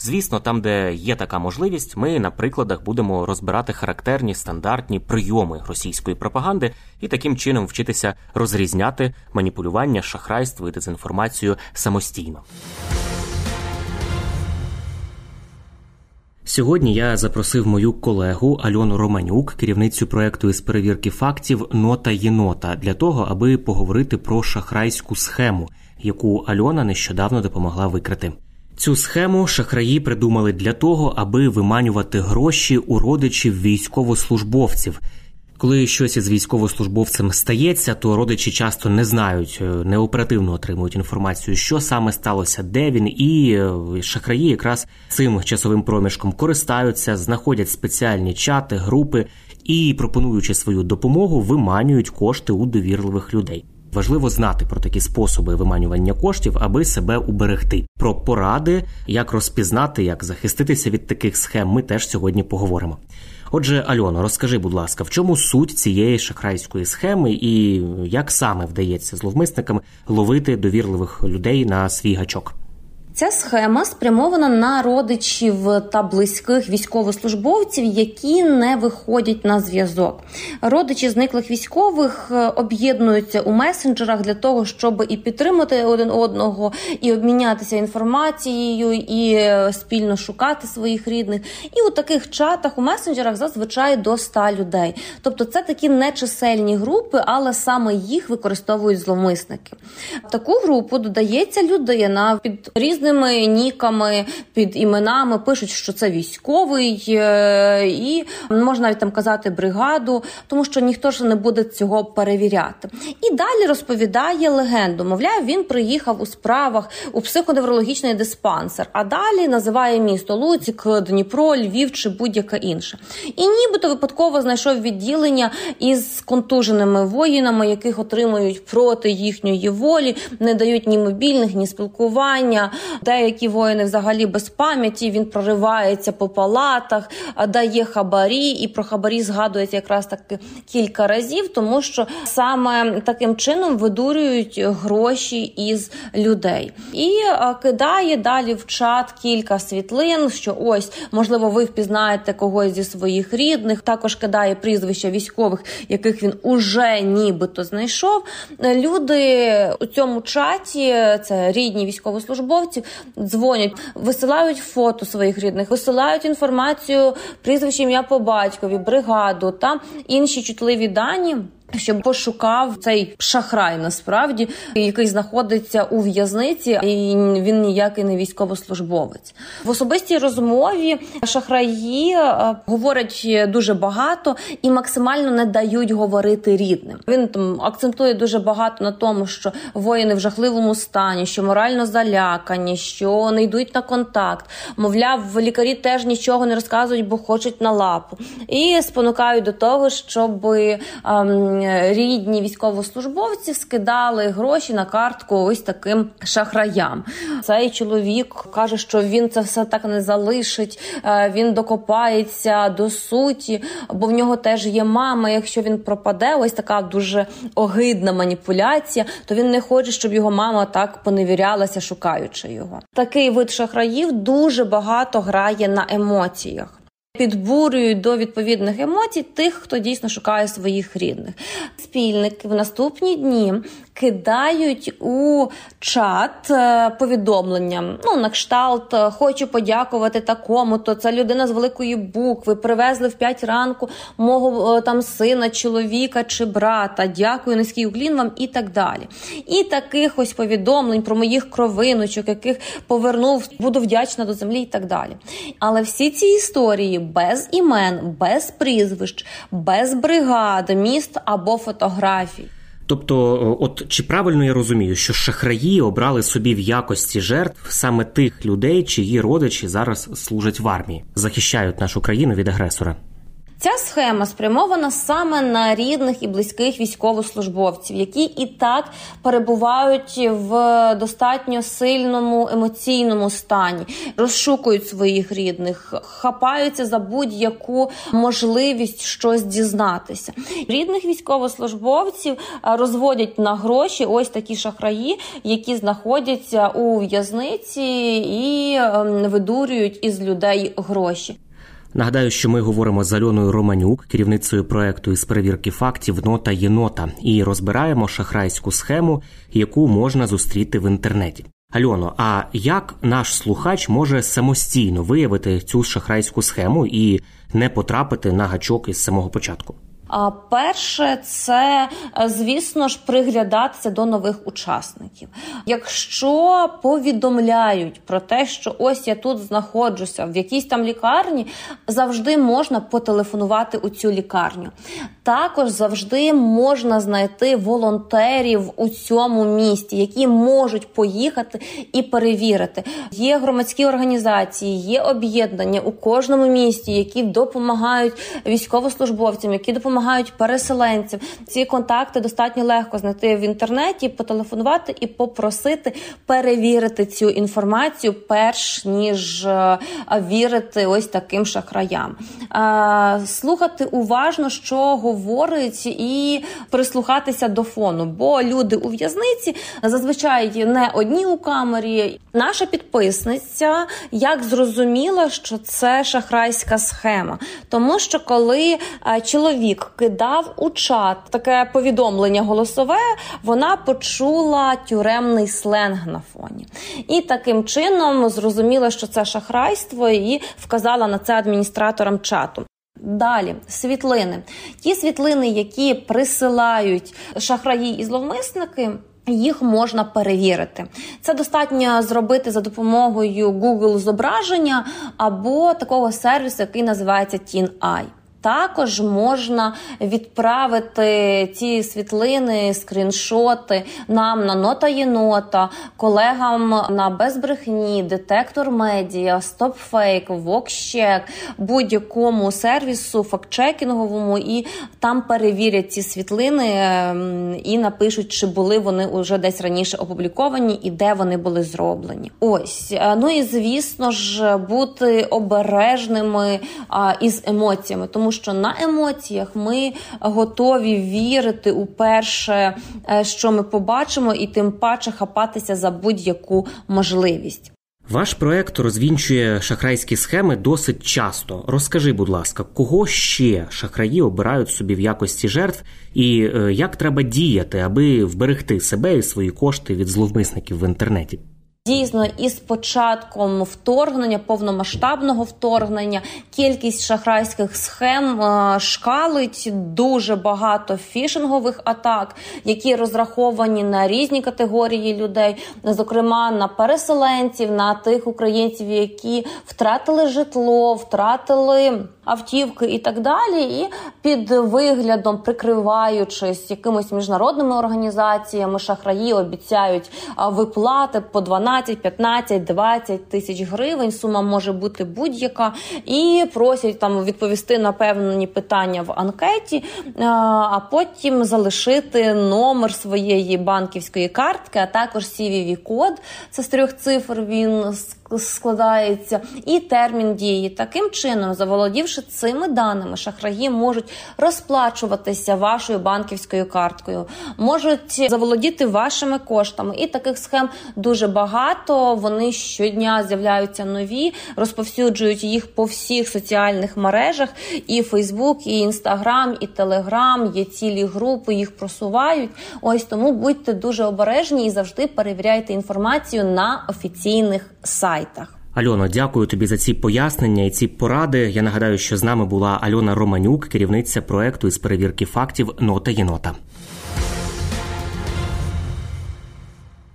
Звісно, там, де є така можливість, ми на прикладах будемо розбирати характерні стандартні прийоми російської пропаганди і таким чином вчитися розрізняти маніпулювання, шахрайство і дезінформацію самостійно. Сьогодні я запросив мою колегу Альону Романюк, керівницю проекту із перевірки фактів Нота єнота, для того, аби поговорити про шахрайську схему, яку Альона нещодавно допомогла викрити. Цю схему шахраї придумали для того, аби виманювати гроші у родичів військовослужбовців. Коли щось із військовослужбовцем стається, то родичі часто не знають, е, неоперативно отримують інформацію, що саме сталося, де він, і е, шахраї якраз цим часовим проміжком користаються, знаходять спеціальні чати, групи і, пропонуючи свою допомогу, виманюють кошти у довірливих людей. Важливо знати про такі способи виманювання коштів, аби себе уберегти. Про поради, як розпізнати, як захиститися від таких схем, ми теж сьогодні поговоримо. Отже, Альоно, розкажи, будь ласка, в чому суть цієї шахрайської схеми і як саме вдається зловмисникам ловити довірливих людей на свій гачок? Ця схема спрямована на родичів та близьких військовослужбовців, які не виходять на зв'язок. Родичі зниклих військових е, об'єднуються у месенджерах для того, щоб і підтримати один одного, і обмінятися інформацією, і е, спільно шукати своїх рідних. І у таких чатах у месенджерах зазвичай до 100 людей. Тобто, це такі нечисельні групи, але саме їх використовують зловмисники. Таку групу додається людина під різними ніками, під іменами, пишуть, що це військовий, е, і можна навіть там казати бригаду, тому що ніхто ж не буде цього перевіряти. І далі розповідає легенду. Мовляв, він приїхав у справах у психоневрологічний диспансер, а далі називає місто Луцьк, Дніпро, Львів чи будь-яке інше. І нібито випадково знайшов відділення із контуженими воїнами, яких отримують проти їхньої волі, не дають ні мобільних, ні спілкування. Деякі воїни взагалі без пам'яті. Він проривається по палатах, дає хабарі, і про хабарі згадується якраз таки кілька разів, тому що саме таким чином видурюють гроші із людей і кидає далі в чат кілька світлин. Що ось можливо, ви впізнаєте когось зі своїх рідних. Також кидає прізвища військових, яких він уже нібито знайшов. Люди у цьому чаті це рідні військовослужбовці дзвонять, висилають фото своїх рідних, висилають інформацію, прізвище ім'я по батькові, бригаду та інші чутливі дані. Щоб пошукав цей шахрай, насправді який знаходиться у в'язниці, і він ніякий не військовослужбовець. В особистій розмові шахраї е, говорять дуже багато і максимально не дають говорити рідним. Він там акцентує дуже багато на тому, що воїни в жахливому стані, що морально залякані, що не йдуть на контакт. Мовляв, лікарі теж нічого не розказують, бо хочуть на лапу, і спонукають до того, щоб. Ем, рідні військовослужбовці скидали гроші на картку ось таким шахраям. Цей чоловік каже, що він це все так не залишить. Він докопається до суті, бо в нього теж є мама. Якщо він пропаде, ось така дуже огидна маніпуляція, то він не хоче, щоб його мама так поневірялася, шукаючи його. Такий вид шахраїв дуже багато грає на емоціях. Підбурюють до відповідних емоцій тих, хто дійсно шукає своїх рідних. Спільники в наступні дні кидають у чат е, повідомлення. Ну, на кшталт, е, хочу подякувати такому, то це людина з великої букви. Привезли в 5 ранку мого е, там сина, чоловіка чи брата. Дякую, низький уклін вам і так далі. І таких ось повідомлень про моїх кровиночок, яких повернув, буду вдячна до землі, і так далі. Але всі ці історії без імен, без прізвищ, без бригад, міст або фотографій. Тобто, от чи правильно я розумію, що шахраї обрали собі в якості жертв саме тих людей, чиї родичі зараз служать в армії, захищають нашу країну від агресора? Ця схема спрямована саме на рідних і близьких військовослужбовців, які і так перебувають в достатньо сильному емоційному стані, розшукують своїх рідних, хапаються за будь-яку можливість щось дізнатися. Рідних військовослужбовців розводять на гроші ось такі шахраї, які знаходяться у в'язниці і ем, видурюють із людей гроші. Нагадаю, що ми говоримо з Альоною Романюк, керівницею проекту із перевірки фактів Нота єнота, і розбираємо шахрайську схему, яку можна зустріти в інтернеті. Альоно, а як наш слухач може самостійно виявити цю шахрайську схему і не потрапити на гачок із самого початку? А перше, це е, звісно ж приглядатися до нових учасників. Якщо повідомляють про те, що ось я тут знаходжуся в якійсь там лікарні, завжди можна потелефонувати у цю лікарню. Також завжди можна знайти волонтерів у цьому місті, які можуть поїхати і перевірити. Є громадські організації, є об'єднання у кожному місті, які допомагають військовослужбовцям, які допомагають переселенцям. Ці контакти достатньо легко знайти в інтернеті, потелефонувати і попросити перевірити цю інформацію, перш ніж е, вірити ось таким шахраям. Слухати уважно, що говорить, і прислухатися до фону, бо люди у в'язниці зазвичай не одні у камері. Наша підписниця як зрозуміла, що це шахрайська схема, тому що коли е, кидав у чат таке повідомлення голосове, вона почула тюремний сленг на фоні, і таким чином зрозуміла, що це шахрайство, і вказала на це адміністраторам чату. Далі світлини. Ті світлини, які присилають шахраї і зловмисники. Їх можна перевірити. Це достатньо зробити за допомогою Google зображення або такого сервісу, який називається TinEye. Також можна відправити ці світлини, скріншоти нам на нота єнота, колегам на безбрехні, детектор медіа, стопфейк, вокщек, будь-якому сервісу, фактчекінговому, і там перевірять ці світлини ем, і напишуть, чи були вони вже десь раніше опубліковані і де вони були зроблені. Ось е, ну і звісно ж бути обережними із емоціями, тому що на емоціях ми готові вірити у перше, е, що ми побачимо, і тим паче хапатися за будь-яку можливість. Ваш проект розвінчує шахрайські схеми досить часто. Розкажи, будь ласка, кого ще шахраї обирають собі в якості жертв, і е, як треба діяти, аби вберегти себе і свої кошти від зловмисників в інтернеті? Дійсно, із початком вторгнення, повномасштабного вторгнення, кількість шахрайських схем е, шкалить дуже багато фішингових атак, які розраховані на різні категорії людей, зокрема на переселенців, на тих українців, які втратили житло, втратили автівки і так далі. І під виглядом, прикриваючись якимись міжнародними організаціями, шахраї обіцяють виплати по 12, 15, 20 тисяч гривень. Сума може бути будь-яка, і просять там відповісти на певні питання в анкеті, а потім залишити номер своєї банківської картки, а також cvv код це з трьох цифр. Він складається, і термін дії. Таким чином, заволодівши цими даними, шахраї можуть розплачуватися вашою банківською карткою, можуть заволодіти вашими коштами. І таких схем дуже багато. Вони щодня з'являються нові, розповсюджують їх по всіх соціальних мережах. І Фейсбук, і Інстаграм, і Телеграм, є цілі групи, їх просувають. Ось тому будьте дуже обережні і завжди перевіряйте інформацію на офіційних сайтах. Альоно, дякую тобі за ці пояснення і ці поради. Я нагадаю, що з нами була Альона Романюк, керівниця проекту із перевірки фактів Нота єнота.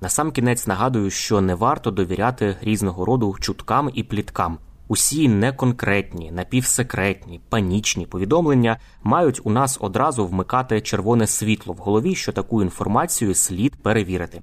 Насамкінець нагадую, що не варто довіряти різного роду чуткам і пліткам. Усі неконкретні, напівсекретні, панічні повідомлення мають у нас одразу вмикати червоне світло в голові, що таку інформацію слід перевірити.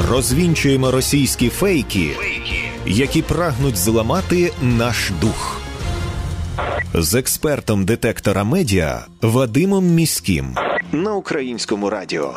Розвінчуємо російські фейки, які прагнуть зламати наш дух. З експертом детектора медіа Вадимом Міським. На українському радіо.